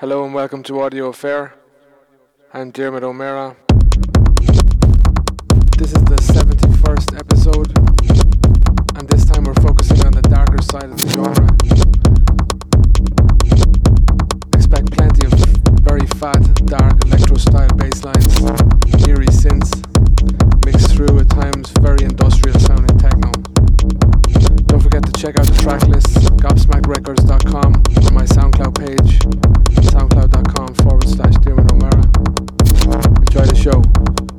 Hello and welcome to Audio Affair. I'm Diarmaid O'Meara. This is the 71st episode, and this time we're focusing on the darker side of the genre. Expect plenty of very fat, dark electro style bass lines, eerie synths, mixed through at times very industrial sounding techno. Check out the track list, gobsmackrecords.com, or my SoundCloud page, soundcloud.com forward slash. Enjoy the show.